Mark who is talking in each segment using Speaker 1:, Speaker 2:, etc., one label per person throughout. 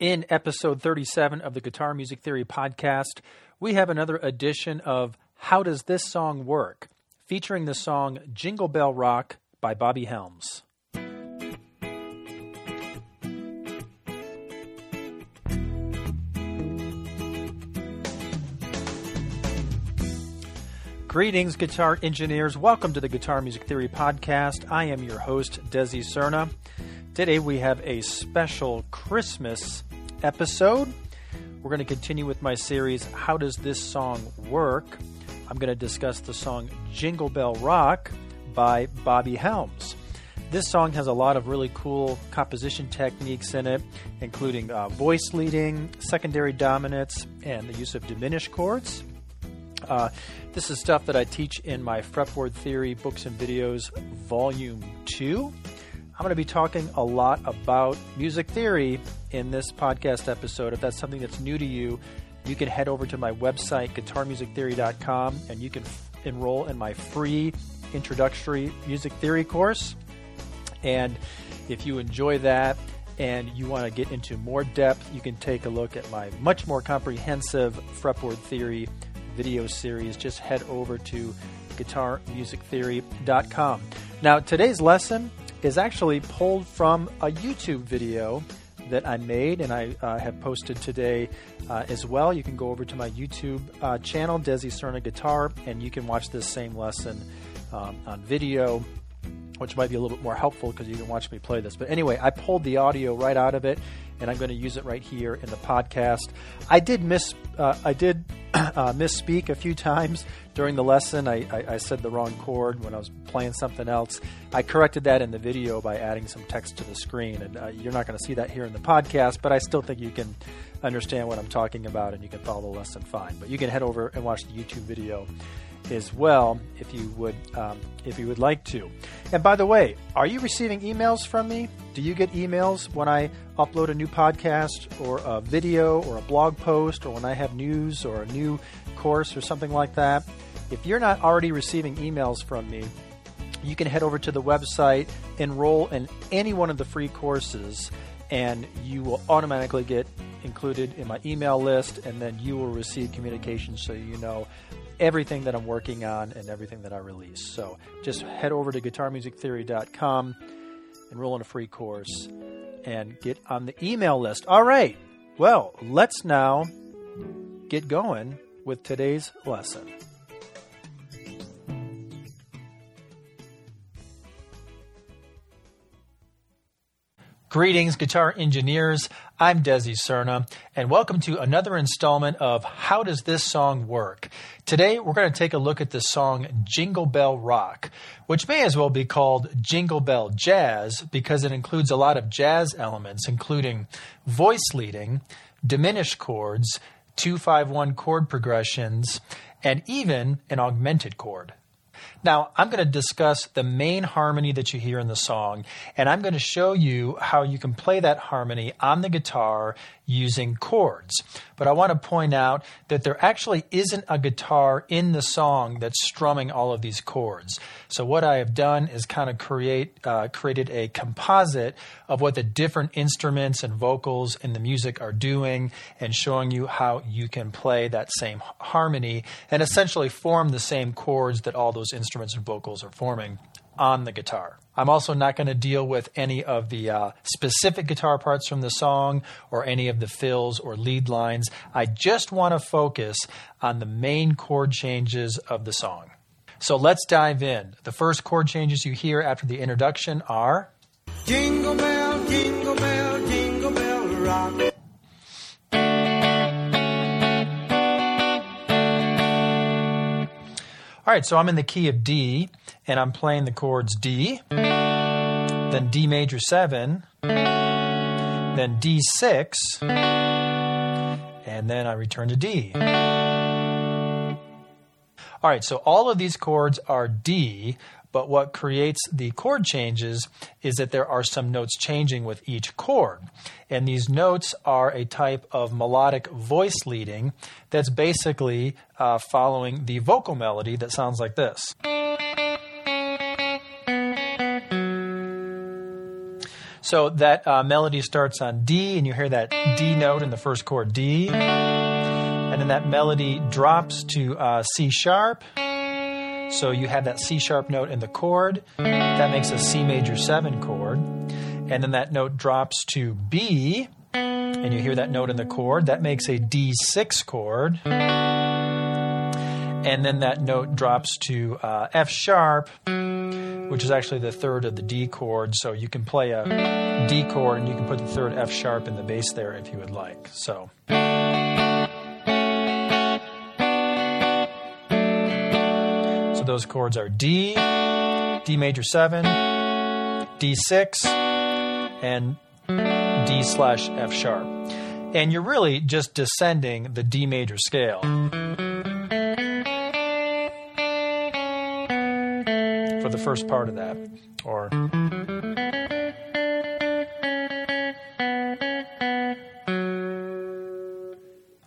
Speaker 1: In episode 37 of the Guitar Music Theory podcast, we have another edition of How Does This Song Work? featuring the song Jingle Bell Rock by Bobby Helms. Greetings, guitar engineers. Welcome to the Guitar Music Theory Podcast. I am your host, Desi Serna. Today we have a special Christmas episode. We're going to continue with my series, How Does This Song Work? I'm going to discuss the song Jingle Bell Rock by Bobby Helms. This song has a lot of really cool composition techniques in it, including uh, voice leading, secondary dominants, and the use of diminished chords. Uh, this is stuff that I teach in my fretboard theory books and videos, volume 2. I'm going to be talking a lot about music theory in this podcast episode. If that's something that's new to you, you can head over to my website, guitarmusictheory.com, and you can f- enroll in my free introductory music theory course. And if you enjoy that and you want to get into more depth, you can take a look at my much more comprehensive fretboard theory video series. Just head over to guitarmusictheory.com. Now, today's lesson is actually pulled from a YouTube video that I made and I uh, have posted today uh, as well. You can go over to my YouTube uh, channel, Desi Serna Guitar, and you can watch this same lesson um, on video, which might be a little bit more helpful because you can watch me play this. But anyway, I pulled the audio right out of it and I'm going to use it right here in the podcast. I did miss uh, I did uh, misspeak a few times during the lesson. I, I, I, said the wrong chord when I was playing something else. I corrected that in the video by adding some text to the screen, and uh, you're not going to see that here in the podcast. But I still think you can understand what I'm talking about, and you can follow the lesson fine. But you can head over and watch the YouTube video as well if you would um, if you would like to. And by the way, are you receiving emails from me? Do you get emails when I upload a new podcast or a video or a blog post or when I have news or a new course or something like that? If you're not already receiving emails from me, you can head over to the website, enroll in any one of the free courses, and you will automatically get included in my email list, and then you will receive communication so you know everything that I'm working on and everything that I release. So just head over to guitarmusictheory.com, enroll in a free course, and get on the email list. All right. Well, let's now get going with today's lesson. Greetings, guitar engineers. I'm Desi Serna, and welcome to another installment of How Does This Song Work? Today, we're going to take a look at the song Jingle Bell Rock, which may as well be called Jingle Bell Jazz because it includes a lot of jazz elements, including voice leading, diminished chords, 251 chord progressions, and even an augmented chord. Now, I'm going to discuss the main harmony that you hear in the song, and I'm going to show you how you can play that harmony on the guitar using chords. But I want to point out that there actually isn't a guitar in the song that's strumming all of these chords. So what I have done is kind of create uh, created a composite of what the different instruments and vocals in the music are doing, and showing you how you can play that same harmony and essentially form the same chords that all those instruments and vocals are forming on the guitar. I'm also not going to deal with any of the uh, specific guitar parts from the song or any of the fills or lead lines. I just want to focus on the main chord changes of the song. So let's dive in. The first chord changes you hear after the introduction are Jingle bell, jingle bell, jingle bell rock. All right, so I'm in the key of D and I'm playing the chords D, then D major 7, then D6, and then I return to D. All right, so all of these chords are D, but what creates the chord changes is that there are some notes changing with each chord. And these notes are a type of melodic voice leading that's basically uh, following the vocal melody that sounds like this. So that uh, melody starts on D, and you hear that D note in the first chord, D. And then that melody drops to uh, C sharp. So you have that C sharp note in the chord. That makes a C major 7 chord. And then that note drops to B, and you hear that note in the chord. That makes a D6 chord. And then that note drops to uh, F sharp, which is actually the third of the D chord. So you can play a D chord and you can put the third F sharp in the bass there if you would like. So. So those chords are D, D major 7, D6, and D slash F sharp. And you're really just descending the D major scale. The first part of that. Or.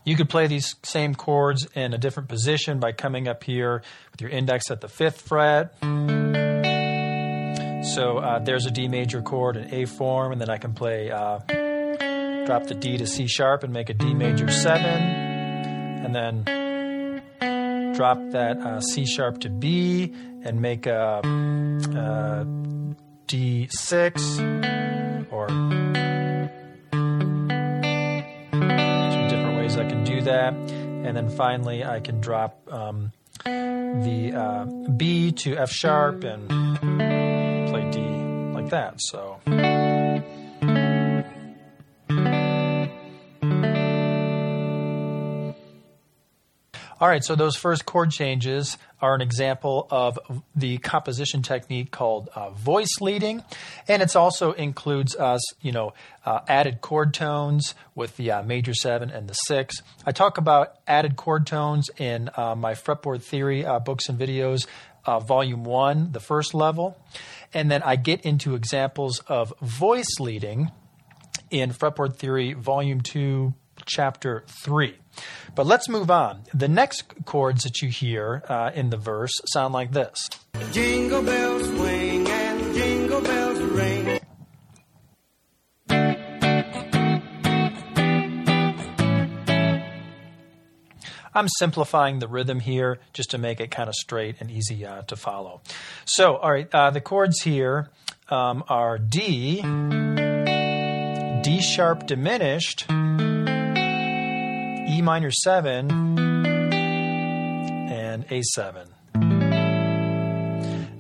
Speaker 1: You could play these same chords in a different position by coming up here with your index at the fifth fret. So uh, there's a D major chord in A form, and then I can play, uh, drop the D to C sharp and make a D major 7, and then drop that uh, C sharp to B and make a uh, D6 or some different ways I can do that. And then finally, I can drop um, the uh, B to F sharp and play D like that. So. All right, so those first chord changes are an example of the composition technique called uh, voice leading, and it also includes us, you know, uh, added chord tones with the uh, major seven and the six. I talk about added chord tones in uh, my fretboard theory uh, books and videos, volume one, the first level, and then I get into examples of voice leading in fretboard theory, volume two, chapter 3. But let's move on. The next chords that you hear uh, in the verse sound like this Jingle bells swing and jingle bells ring. I'm simplifying the rhythm here just to make it kind of straight and easy uh, to follow. So, all right, uh, the chords here um, are D, D sharp diminished, minor 7, and A7.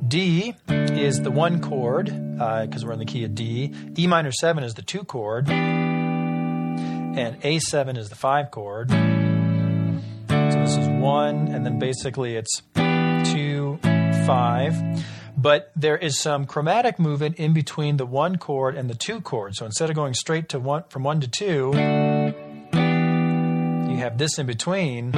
Speaker 1: D is the one chord, because uh, we're in the key of D. E minor 7 is the two chord, and A7 is the five chord. So this is one, and then basically it's two, five. But there is some chromatic movement in between the one chord and the two chord. So instead of going straight to one from one to two, have this in between,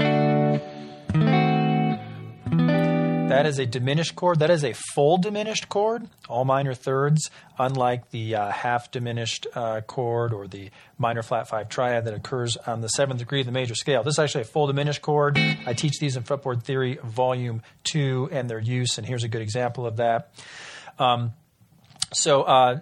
Speaker 1: that is a diminished chord. That is a full diminished chord, all minor thirds, unlike the uh, half diminished uh, chord or the minor flat five triad that occurs on the seventh degree of the major scale. This is actually a full diminished chord. I teach these in Fretboard Theory, Volume 2, and their use, and here's a good example of that. Um, so, uh,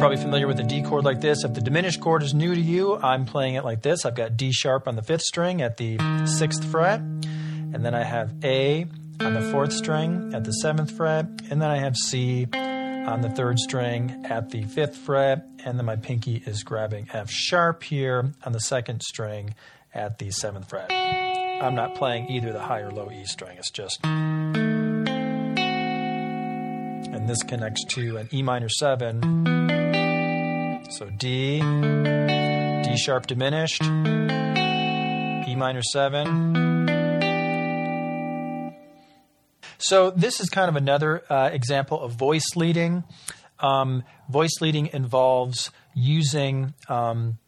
Speaker 1: probably familiar with a D chord like this. If the diminished chord is new to you, I'm playing it like this. I've got D sharp on the fifth string at the sixth fret, and then I have A on the fourth string at the seventh fret, and then I have C on the third string at the fifth fret, and then my pinky is grabbing F sharp here on the second string at the seventh fret. I'm not playing either the high or low E string, it's just. And this connects to an E minor 7 so D, D sharp diminished, E minor 7. So this is kind of another uh, example of voice leading. Um, voice leading involves using, um,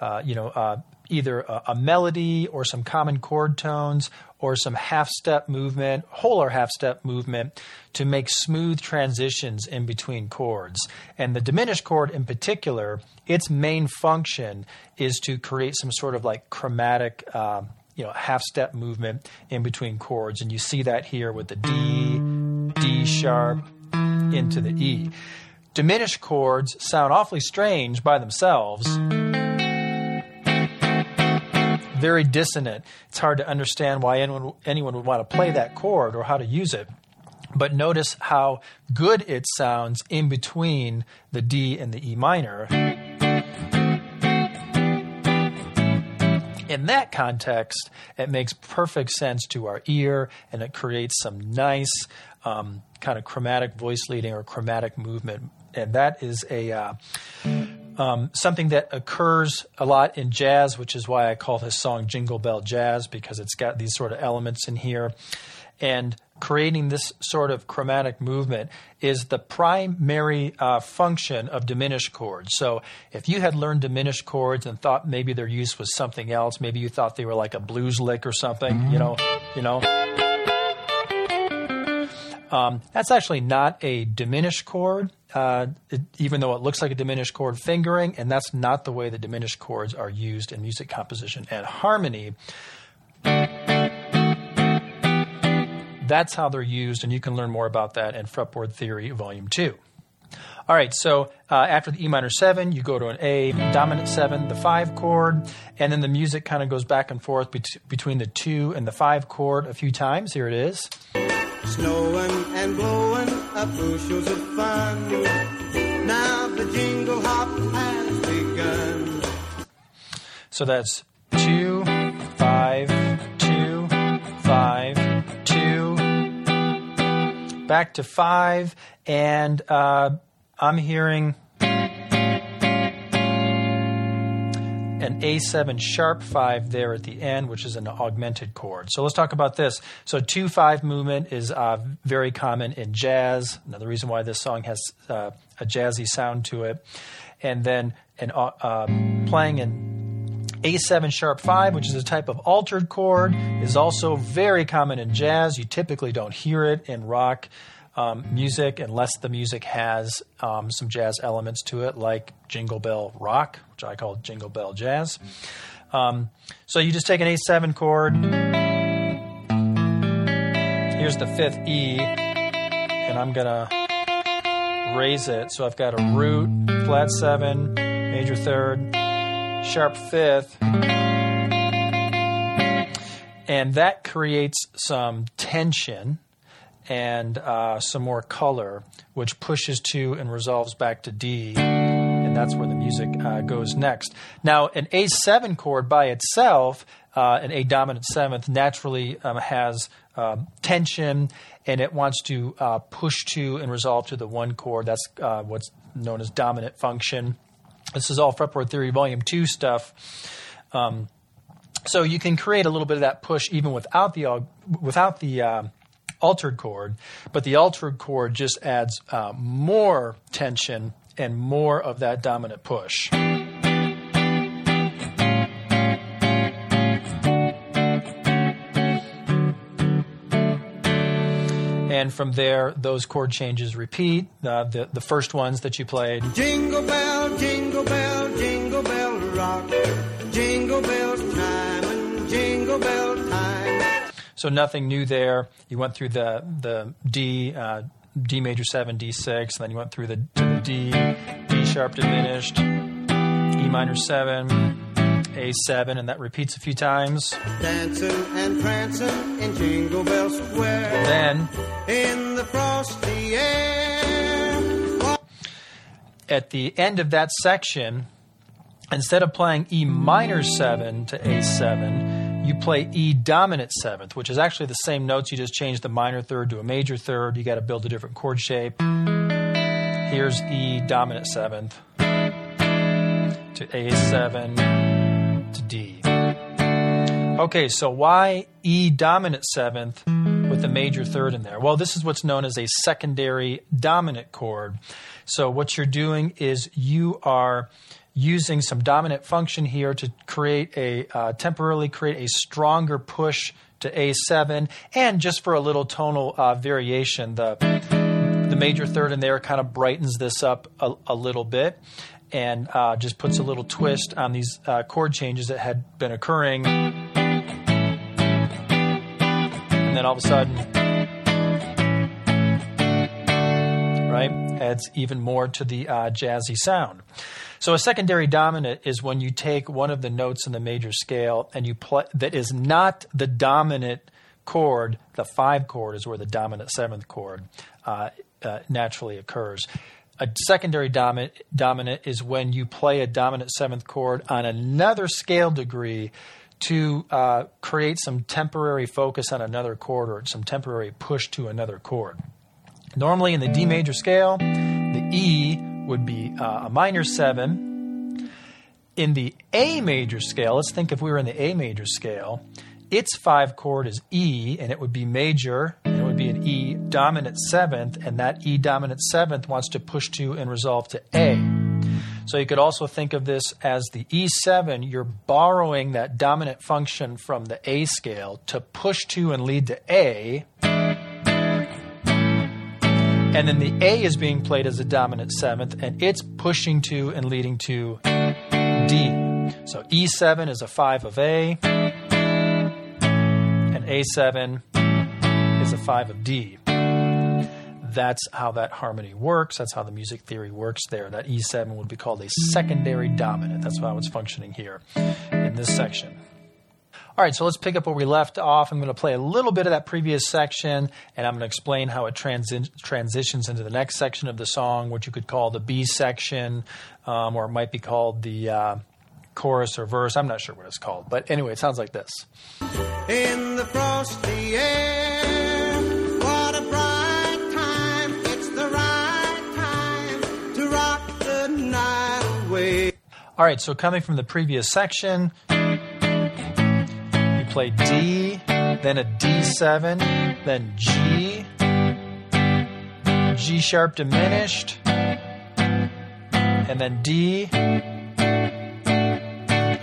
Speaker 1: uh, you know, uh, either a, a, melody or some common chord tones or some half step movement, whole or half step movement to make smooth transitions in between chords. And the diminished chord in particular, its main function is to create some sort of like chromatic. Uh, you know, half step movement in between chords, and you see that here with the D, D sharp into the E. diminished chords sound awfully strange by themselves. Very dissonant. It's hard to understand why anyone, anyone would want to play that chord or how to use it. But notice how good it sounds in between the D and the E minor. In that context, it makes perfect sense to our ear and it creates some nice um, kind of chromatic voice leading or chromatic movement. And that is a. Uh, um, something that occurs a lot in jazz, which is why I call this song Jingle Bell Jazz, because it's got these sort of elements in here. And creating this sort of chromatic movement is the primary uh, function of diminished chords. So if you had learned diminished chords and thought maybe their use was something else, maybe you thought they were like a blues lick or something, mm-hmm. you know, you know. Um, that's actually not a diminished chord, uh, it, even though it looks like a diminished chord fingering, and that's not the way the diminished chords are used in music composition and harmony. That's how they're used, and you can learn more about that in Fretboard Theory, Volume 2. All right, so uh, after the E minor 7, you go to an A dominant 7, the 5 chord, and then the music kind of goes back and forth between the 2 and the 5 chord a few times. Here it is. Snowing and blowing up bushels of fun. Now the jingle hop has begun. So that's 2, 5, 2, 5, back to five, and uh, I'm hearing an A7 sharp 5 there at the end, which is an augmented chord. So let's talk about this. So 2 5 movement is uh, very common in jazz. Another reason why this song has uh, a jazzy sound to it. And then an, uh, um, playing in A7 sharp 5, which is a type of altered chord, is also very common in jazz. You typically don't hear it in rock um, music unless the music has um, some jazz elements to it, like Jingle Bell Rock, which I call Jingle Bell Jazz. Um, so you just take an A7 chord. Here's the fifth E, and I'm going to raise it. So I've got a root, flat seven, major third, sharp fifth. And that creates some tension and uh, some more color, which pushes to and resolves back to D, and that's where the music uh, goes next. Now, an A7 chord by itself, uh, an A dominant seventh, naturally um, has um, tension, and it wants to uh, push to and resolve to the one chord. That's uh, what's known as dominant function. This is all fretboard theory, volume two stuff. Um, so you can create a little bit of that push even without the without the uh, altered chord, but the altered chord just adds uh, more tension and more of that dominant push. and from there, those chord changes repeat. Uh, the the first ones that you played. Jingle bell, jingle bell, jingle bell rock, jingle bell time and jingle bell so nothing new there. You went through the the D, uh, D major seven, D six, and then you went through the to the D, D sharp diminished, E minor seven, A seven, and that repeats a few times. Dancing and prancing in Jingle Bell Square. Then in the frosty air. At the end of that section, instead of playing E minor seven to A seven you play E dominant seventh, which is actually the same notes. You just change the minor third to a major third. You got to build a different chord shape. Here's E dominant seventh to A7 to D. Okay, so why E dominant seventh with a major third in there? Well, this is what's known as a secondary dominant chord. So, what you're doing is you are using some dominant function here to create a uh, temporarily create a stronger push to A7, and just for a little tonal uh, variation, the the major third in there kind of brightens this up a, a little bit, and uh, just puts a little twist on these uh, chord changes that had been occurring, and then all of a sudden, right? adds even more to the uh, jazzy sound. So a secondary dominant is when you take one of the notes in the major scale and you play that is not the dominant chord. The five chord is where the dominant seventh chord uh, uh, naturally occurs. A secondary dominant, dominant is when you play a dominant seventh chord on another scale degree to uh, create some temporary focus on another chord or some temporary push to another chord. Normally in the D major scale, the E would be uh, a minor seven. In the A major scale, let's think if we were in the A major scale, its five chord is E, and it would be major, and it would be an E dominant seventh, and that E dominant seventh wants to push to and resolve to A. So you could also think of this as the E7, you're borrowing that dominant function from the A scale to push to and lead to A. And then the A is being played as a dominant seventh, and it's pushing to and leading to D. So E7 is a five of A, and A7 is a five of D. That's how that harmony works. That's how the music theory works there. That E7 would be called a secondary dominant. That's how it's functioning here in this section. All right, so let's pick up where we left off. I'm going to play a little bit of that previous section, and I'm going to explain how it transi- transitions into the next section of the song, which you could call the B section, um, or it might be called the uh, chorus or verse. I'm not sure what it's called, but anyway, it sounds like this. In the frosty air, what a bright time! It's the right time to rock the night away. All right, so coming from the previous section play D, then a D7, then G, G sharp diminished, and then D. And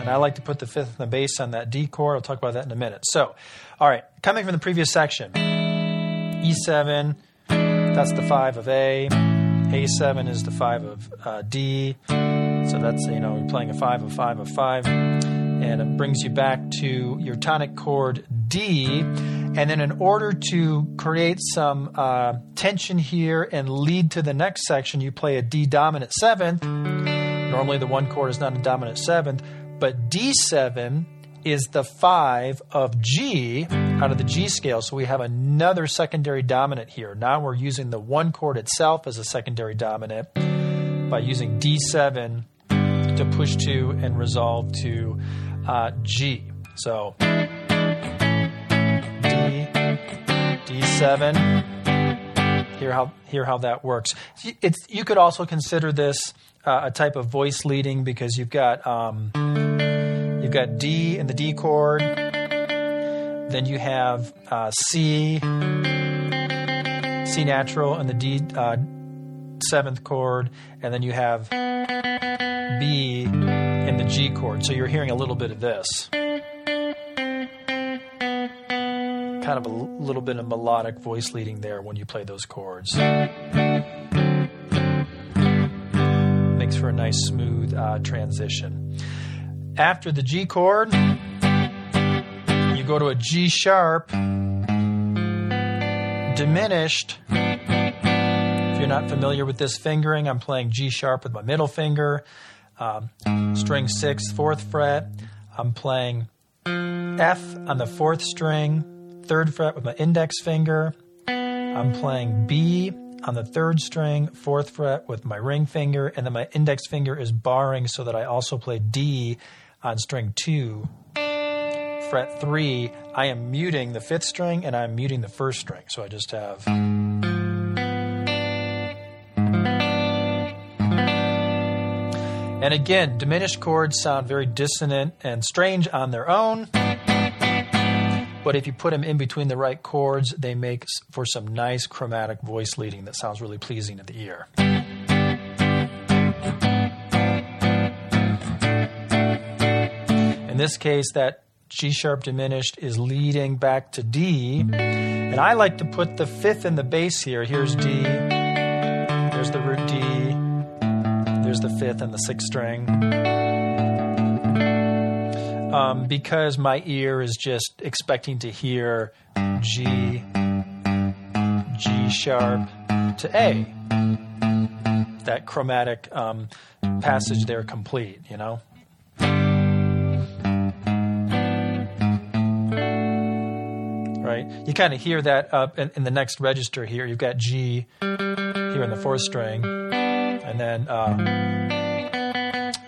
Speaker 1: I like to put the fifth and the bass on that D chord. I'll talk about that in a minute. So, all right, coming from the previous section E7, that's the 5 of A, A7 is the 5 of uh, D. So that's, you know, we're playing a 5 of 5 of 5 and it brings you back to your tonic chord D. And then, in order to create some uh, tension here and lead to the next section, you play a D dominant seventh. Normally, the one chord is not a dominant seventh, but D7 is the five of G out of the G scale. So we have another secondary dominant here. Now we're using the one chord itself as a secondary dominant by using D7 to push to and resolve to uh, G. So D, D7. Hear how hear how that works. It's you could also consider this uh, a type of voice leading because you've got um, you've got D in the D chord, then you have uh, C, C natural in the D uh, seventh chord, and then you have B in the G chord. So you're hearing a little bit of this. Kind of a little bit of melodic voice leading there when you play those chords. Makes for a nice, smooth uh, transition. After the G chord, you go to a G sharp, diminished. If you're not familiar with this fingering, I'm playing G sharp with my middle finger um, string six, fourth fret. I'm playing F on the fourth string, third fret with my index finger. I'm playing B on the third string, fourth fret with my ring finger, and then my index finger is barring so that I also play D on string two, fret three. I am muting the fifth string and I'm muting the first string. So I just have. And again, diminished chords sound very dissonant and strange on their own. But if you put them in between the right chords, they make for some nice chromatic voice leading that sounds really pleasing to the ear. In this case, that G sharp diminished is leading back to D. And I like to put the fifth in the bass here. Here's D, there's the root D, there's the fifth and the sixth string. Um, because my ear is just expecting to hear G, G sharp to A. that chromatic um, passage there complete. You know. Right, you kind of hear that up in, in, the next register here. You've got G here in the fourth string, and then uh,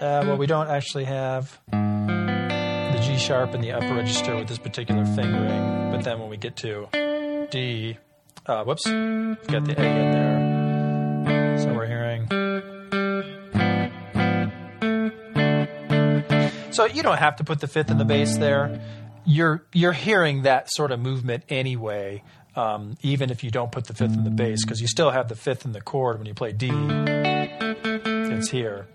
Speaker 1: uh, well, we don't actually have the G sharp in the upper register with this particular fingering, but then when we get to D, uh, whoops, we've got the A in there. So we're hearing. So you don't have to put the fifth in the bass there. You're you're hearing that sort of movement anyway, um, even if you don't put the fifth in the bass, because you still have the fifth in the chord when you play D. It's here.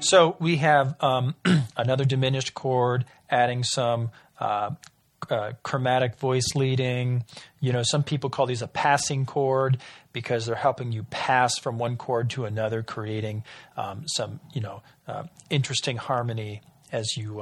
Speaker 1: So we have um, another diminished chord, adding some uh, uh, chromatic voice leading. You know, some people call these a passing chord because they're helping you pass from one chord to another, creating um, some, you know, uh, interesting harmony as you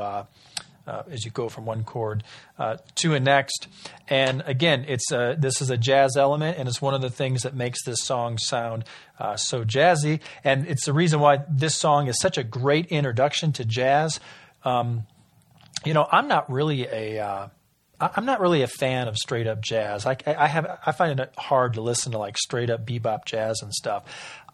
Speaker 1: uh, uh, as you go from one chord uh, to a next. And again, it's a, this is a jazz element, and it's one of the things that makes this song sound uh, so jazzy. And it's the reason why this song is such a great introduction to jazz. Um, you know, I'm not really a uh, I'm not really a fan of straight up jazz. I, I, have I find it hard to listen to like straight up bebop jazz and stuff.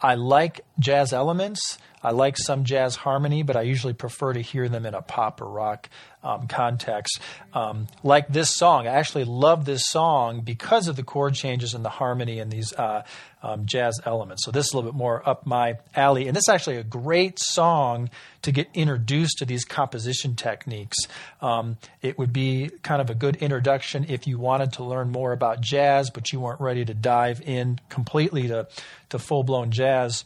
Speaker 1: I like jazz elements. I like some jazz harmony, but I usually prefer to hear them in a pop or rock um, context. Um, like this song, I actually love this song because of the chord changes and the harmony and these uh, um, jazz elements. So this is a little bit more up my alley, and this is actually a great song to get introduced to these composition techniques. Um, it would be kind of a good introduction if you wanted to learn more about jazz, but you weren't ready to dive in completely to to full blown jazz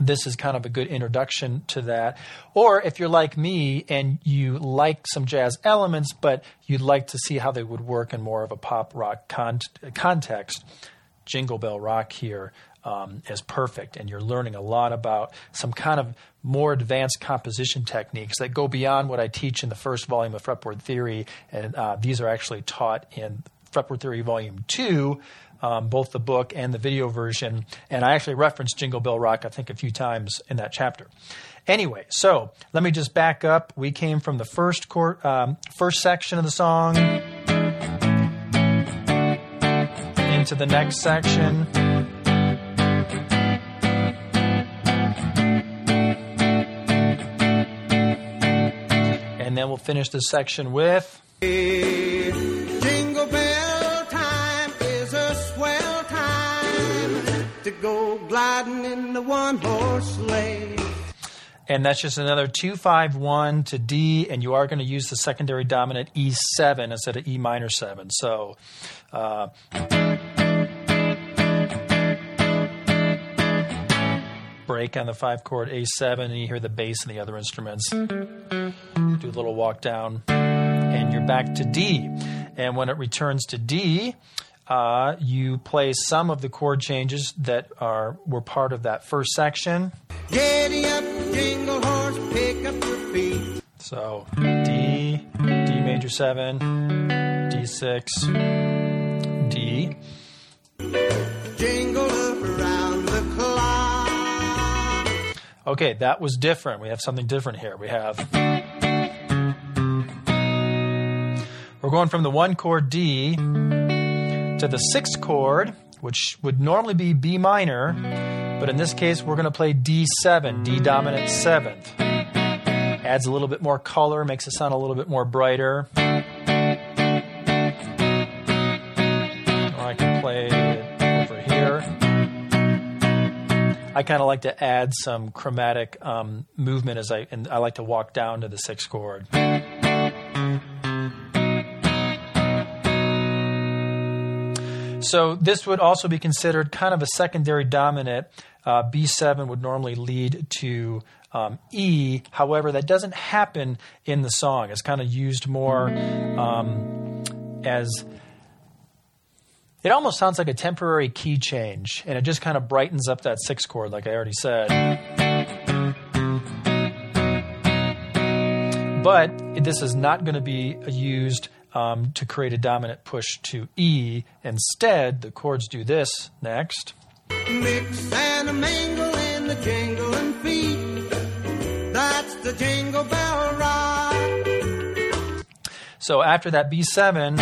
Speaker 1: this is kind of a good introduction to that. Or if you're like me and you like some jazz elements, but you'd like to see how they would work in more of a pop rock con- context, Jingle Bell Rock here um, is perfect. And you're learning a lot about some kind of more advanced composition techniques that go beyond what I teach in the first volume of Fretboard Theory. And uh, these are actually taught in Fretboard Theory Volume 2 um, both the book and the video version. And I actually referenced Jingle Bell Rock, I think, a few times in that chapter. Anyway, so let me just back up. We came from the first court, um, first section of the song into the next section. And then we'll finish this section with. Horse. And that's just another 251 to D, and you are going to use the secondary dominant E7 instead of E minor 7. So, uh, break on the five chord A7, and you hear the bass and the other instruments. Do a little walk down, and you're back to D. And when it returns to D, uh, you play some of the chord changes that are were part of that first section. Up, jingle horse, pick up your feet. So D, D major seven, D six, D. Jingle around the clock. Okay, that was different. We have something different here. We have. We're going from the one chord D to the sixth chord, which would normally be B minor, but in this case we're going to play D7, D dominant seventh. Adds a little bit more color, makes it sound a little bit more brighter. Or I can play it over here. I kind of like to add some chromatic um, movement as I and I like to walk down to the sixth chord. So this would also be considered kind of a secondary dominant. Uh, B7 would normally lead to um, E. However, that doesn't happen in the song. It's kind of used more um, as it almost sounds like a temporary key change, and it just kind of brightens up that sixth chord, like I already said. But this is not going to be used um, to create a dominant push to E. Instead, the chords do this next. Mix and a mingle in the jingling feet. That's the jingle bell. So after that B7,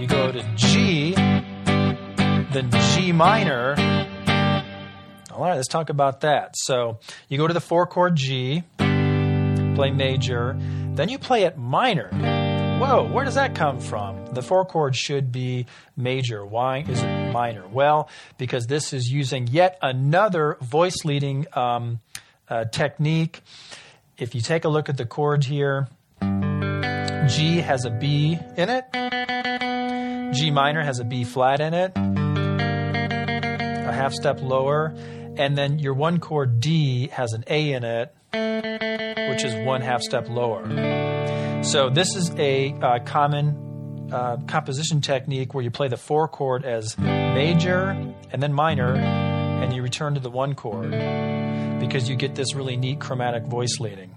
Speaker 1: you go to G, then G minor. All right, let's talk about that. So you go to the four chord G, play major, then you play it minor. Whoa, where does that come from? The four chord should be major. Why is it minor? Well, because this is using yet another voice leading um, uh, technique. If you take a look at the chords here, G has a B in it, G minor has a B flat in it, a half step lower, and then your one chord D has an A in it, which is one half step lower. So this is a uh, common uh, composition technique where you play the four chord as major and then minor, and you return to the one chord because you get this really neat chromatic voice leading.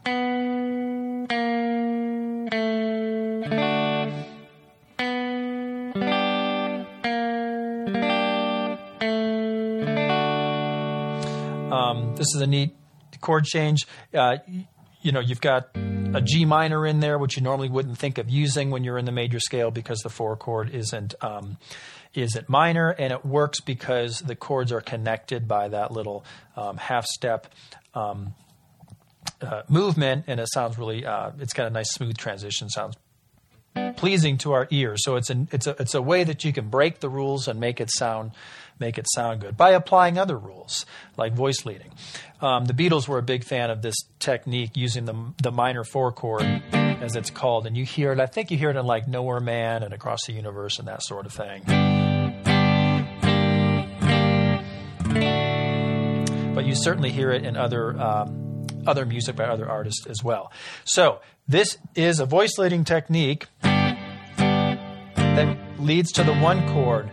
Speaker 1: Um, this is a neat chord change. Uh, you know, you've got a G minor in there, which you normally wouldn't think of using when you're in the major scale because the four chord isn't um, isn't minor, and it works because the chords are connected by that little um, half step. Um, uh, movement and it sounds really uh, it's got a nice smooth transition sounds pleasing to our ears so it's an it's a it's a way that you can break the rules and make it sound make it sound good by applying other rules like voice leading. Um, the Beatles were a big fan of this technique using the, the minor four chord, as it's called, and you hear it. I think you hear it in like Nowhere Man and Across the Universe and that sort of thing. But you certainly hear it in other um, other music by other artists as well. So this is a voice leading technique that leads to the one chord,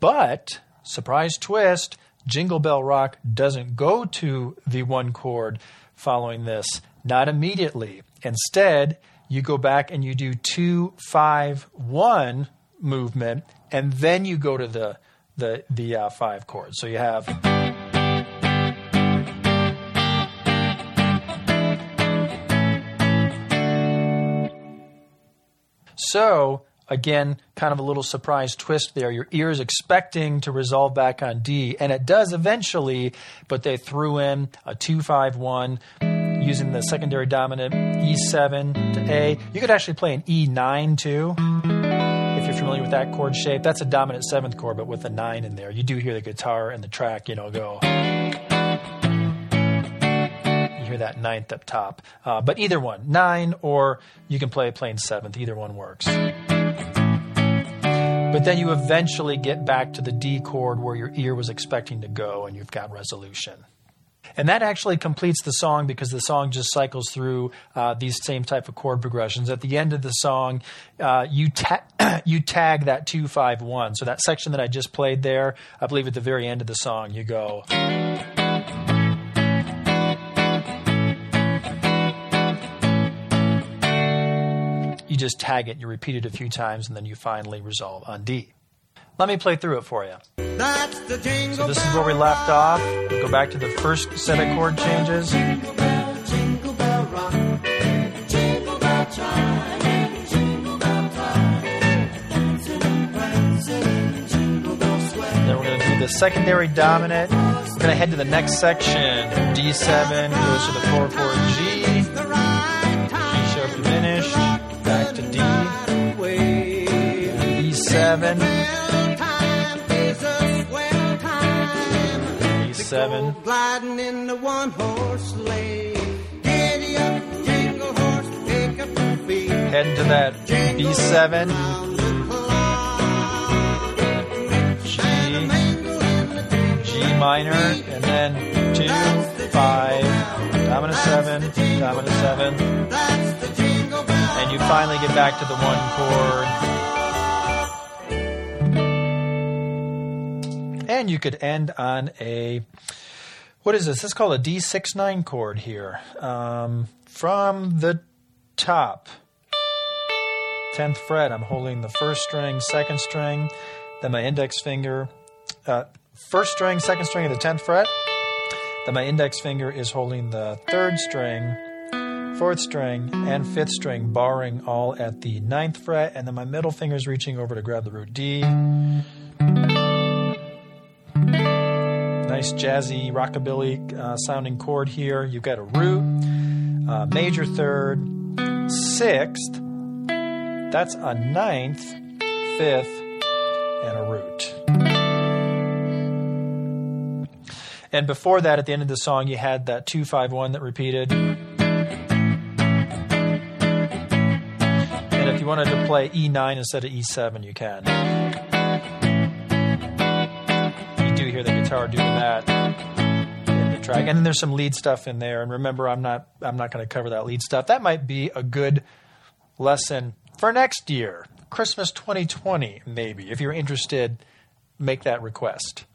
Speaker 1: but surprise twist, Jingle Bell Rock doesn't go to the one chord following this, not immediately. Instead, you go back and you do two, five, one movement, and then you go to the the the uh, five chords. So you have. So again, kind of a little surprise twist there. Your ear is expecting to resolve back on D, and it does eventually, but they threw in a 251 using the secondary dominant E7 to A. You could actually play an E9 too. If you're familiar with that chord shape, that's a dominant seventh chord, but with a nine in there. You do hear the guitar and the track, you know, go hear that ninth up top. Uh, but either one, nine, or you can play a plain seventh. Either one works. But then you eventually get back to the D chord where your ear was expecting to go, and you've got resolution. And that actually completes the song because the song just cycles through uh, these same type of chord progressions. At the end of the song, uh, you ta- you tag that two five one. So that section that I just played there, I believe at the very end of the song, you go. you just tag it, you repeat it a few times, and then you finally resolve on D. Let me play through it for you. so this is where we left off. We'll go back to the first set of chord changes. Then we're going to do the secondary dominant. We're going to head to the next section. D7 goes to the 4 4 E7, E7, gliding in the one horse sleigh. Giddy up, jingle horse, pick up your feet. Heading to that. B7. G, G minor, and then two, five, dominant seven, dominant seven. and you finally get back to the one chord. And you could end on a what is this? This is called a D69 chord here. Um, from the top, 10th fret, I'm holding the first string, second string, then my index finger, uh, first string, second string of the 10th fret, then my index finger is holding the third string, fourth string, and fifth string, barring all at the ninth fret, and then my middle finger is reaching over to grab the root D. Nice jazzy rockabilly uh, sounding chord here. You've got a root, uh, major third, sixth, that's a ninth, fifth, and a root. And before that, at the end of the song, you had that 251 that repeated. And if you wanted to play E9 instead of E7, you can. Guitar doing that in the track. And then there's some lead stuff in there. And remember, I'm not I'm not going to cover that lead stuff. That might be a good lesson for next year, Christmas 2020, maybe. If you're interested, make that request.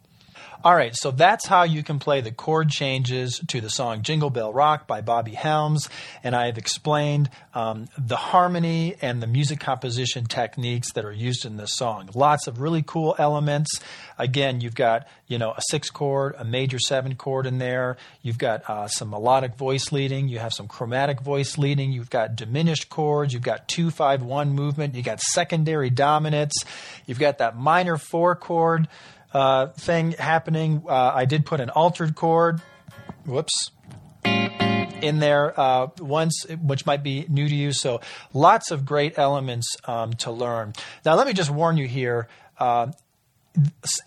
Speaker 1: All right, so that's how you can play the chord changes to the song Jingle Bell Rock by Bobby Helms. And I have explained um, the harmony and the music composition techniques that are used in this song. Lots of really cool elements. Again, you've got, you know, a six chord, a major seven chord in there. You've got uh, some melodic voice leading. You have some chromatic voice leading. You've got diminished chords. You've got two, five, one movement. You've got secondary dominants. You've got that minor four chord uh, thing happening. Uh, I did put an altered chord. Whoops. In there uh, once, which might be new to you. So, lots of great elements um, to learn. Now, let me just warn you here uh,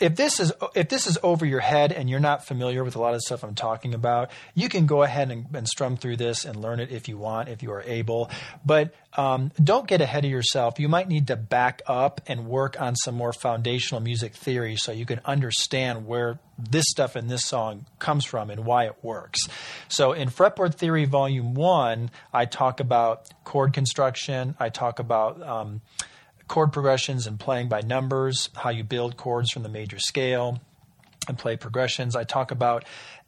Speaker 1: if this is if this is over your head and you're not familiar with a lot of the stuff I'm talking about, you can go ahead and, and strum through this and learn it if you want, if you are able. But um, don't get ahead of yourself. You might need to back up and work on some more foundational music theory so you can understand where this stuff in this song comes from and why it works. So in Fretboard Theory Volume One, I talk about chord construction. I talk about um, chord progressions and playing by numbers, how you build chords from the major scale and play progressions. I talk about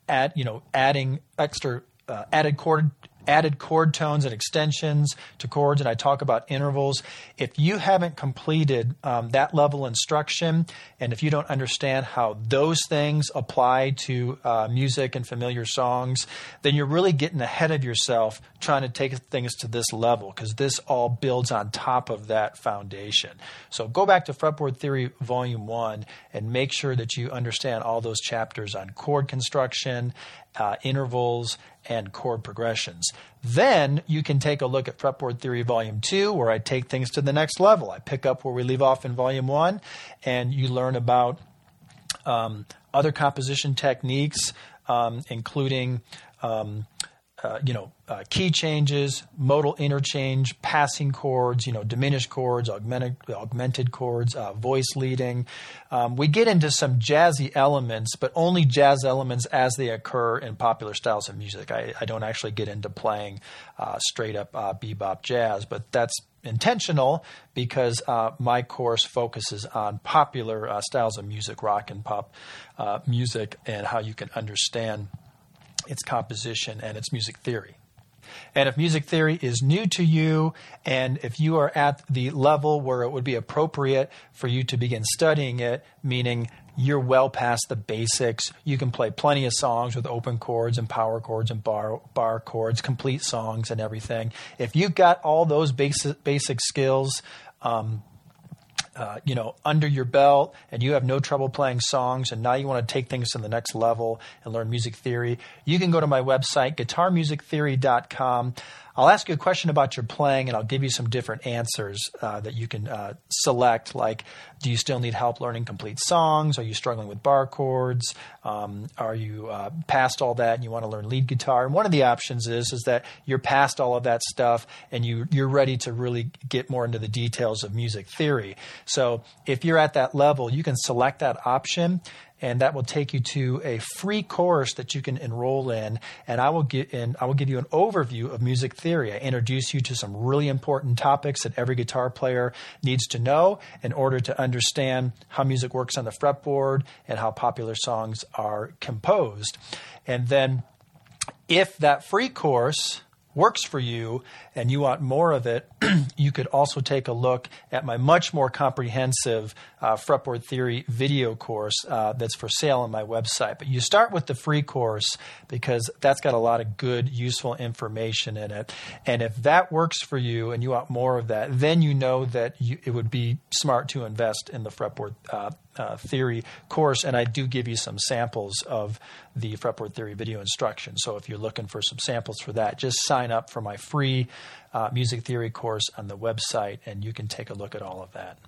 Speaker 1: add, you know, adding extra uh, added chord added chord tones and extensions to chords, and I talk about intervals. If you haven't completed um, that level instruction, and if you don't understand how those things apply to uh, music and familiar songs, then you're really getting ahead of yourself trying to take things to this level because this all builds on top of that foundation. So go back to Fretboard Theory Volume 1 and make sure that you understand all those chapters on chord construction uh, intervals, and chord progressions. Then you can take a look at Fretboard Theory Volume 2, where I take things to the next level. I pick up where we leave off in Volume 1, and you learn about um, other composition techniques, um, including. Um, uh, you know, uh, key changes, modal interchange, passing chords, you know, diminished chords, augmented, augmented chords, uh, voice leading. Um, we get into some jazzy elements, but only jazz elements as they occur in popular styles of music. I, I don't actually get into playing uh, straight up uh, bebop jazz, but that's intentional because my course focuses on popular styles of music, rock and pop music, and how you can understand its composition, and its music theory. And if music theory is new to you, and if you are at the level where it would be appropriate for you to begin studying it, meaning you're well past the basics, you can play plenty of songs with open chords and power chords and bar, bar chords, complete songs and everything. If you've got all those basic, basic skills, um, uh, you know, under your belt and you have no trouble playing songs and now you want to take things to the next level and learn music theory, you can go to my website, guitarmusictheory.com. I'll ask you a question about your playing and I'll give you some different answers uh, that you can uh, select. Like, do you still need help learning complete songs? Are you struggling with bar chords? Um, are you uh, past all that and you want to learn lead guitar? And one of the options is is that you're past all of that stuff and you you're ready to really get more into the details of music theory. So if you're at that level, you can select that option and that will take you to a free course that you can enroll in. And I will give and I will give you an overview of music theory. I introduce you to some really important topics that every guitar player needs to know in order to understand how music works on the fretboard and how popular songs are composed. And then, if that free course works for you and you want more of it, you could also take a look at my much more comprehensive uh, fretboard theory video course uh, that's for sale on my website. But you start with the free course because that's got a lot of good, useful information in it. And if that works for you and you want more of that, then you know that you, it would be smart to invest in the fretboard uh, uh, theory course, and I do give you some samples of the fretboard theory video instruction. So if you're looking for some samples for that, just sign up for my free uh, music theory course on the website, and you can take a look at all of that.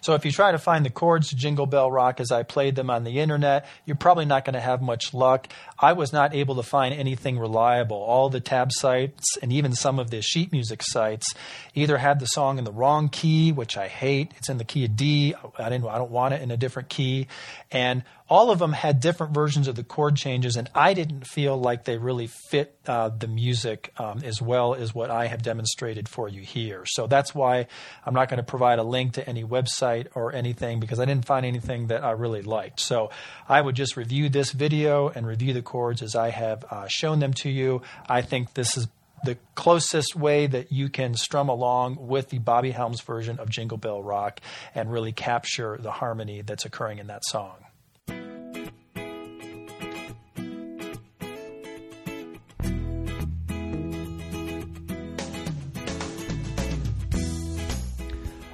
Speaker 1: So if you try to find the chords to Jingle Bell Rock as I played them on the internet, you're probably not going to have much luck. I was not able to find anything reliable. All the tab sites and even some of the sheet music sites either had the song in the wrong key, which I hate. It's in the key of D. I didn't I don't want it in a different key. And all of them had different versions of the chord changes, and I didn't feel like they really fit uh, the music um, as well as what I have demonstrated for you here. So that's why I'm not going to provide a link to any website or anything because I didn't find anything that I really liked. So I would just review this video and review the chords as I have uh, shown them to you. I think this is the closest way that you can strum along with the Bobby Helms version of Jingle Bell Rock and really capture the harmony that's occurring in that song.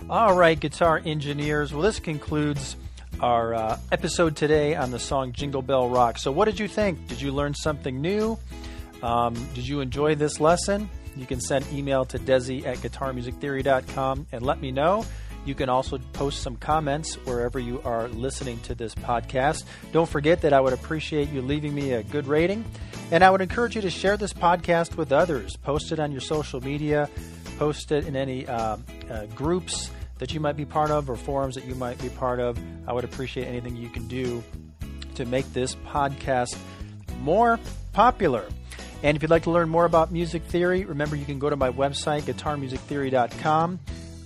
Speaker 1: All right, guitar engineers. Well, this concludes our uh, episode today on the song Jingle Bell Rock. So, what did you think? Did you learn something new? Um, did you enjoy this lesson? You can send email to desi at guitarmusictheory.com and let me know. You can also post some comments wherever you are listening to this podcast. Don't forget that I would appreciate you leaving me a good rating. And I would encourage you to share this podcast with others. Post it on your social media, post it in any uh, uh, groups that you might be part of or forums that you might be part of. I would appreciate anything you can do to make this podcast more popular. And if you'd like to learn more about music theory, remember you can go to my website, guitarmusictheory.com.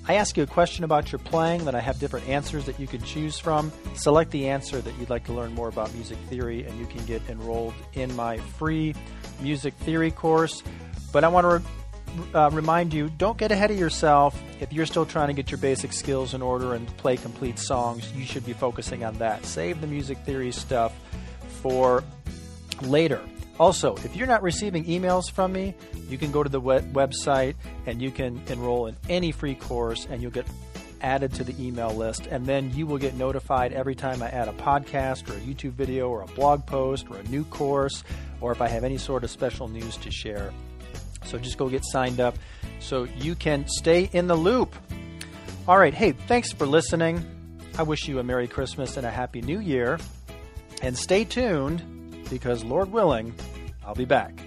Speaker 1: I ask you a question about your playing, then I have different answers that you can choose from. Select the answer that you'd like to learn more about music theory, and you can get enrolled in my free music theory course. But I want to uh, remind you don't get ahead of yourself. If you're still trying to get your basic skills in order and play complete songs, you should be focusing on that. Save the music theory stuff for later. Also, if you're not receiving emails from me, you can go to the web- website and you can enroll in any free course and you'll get added to the email list. And then you will get notified every time I add a podcast or a YouTube video or a blog post or a new course or if I have any sort of special news to share. So just go get signed up so you can stay in the loop. All right. Hey, thanks for listening. I wish you a Merry Christmas and a Happy New Year. And stay tuned because, Lord willing, I'll be back.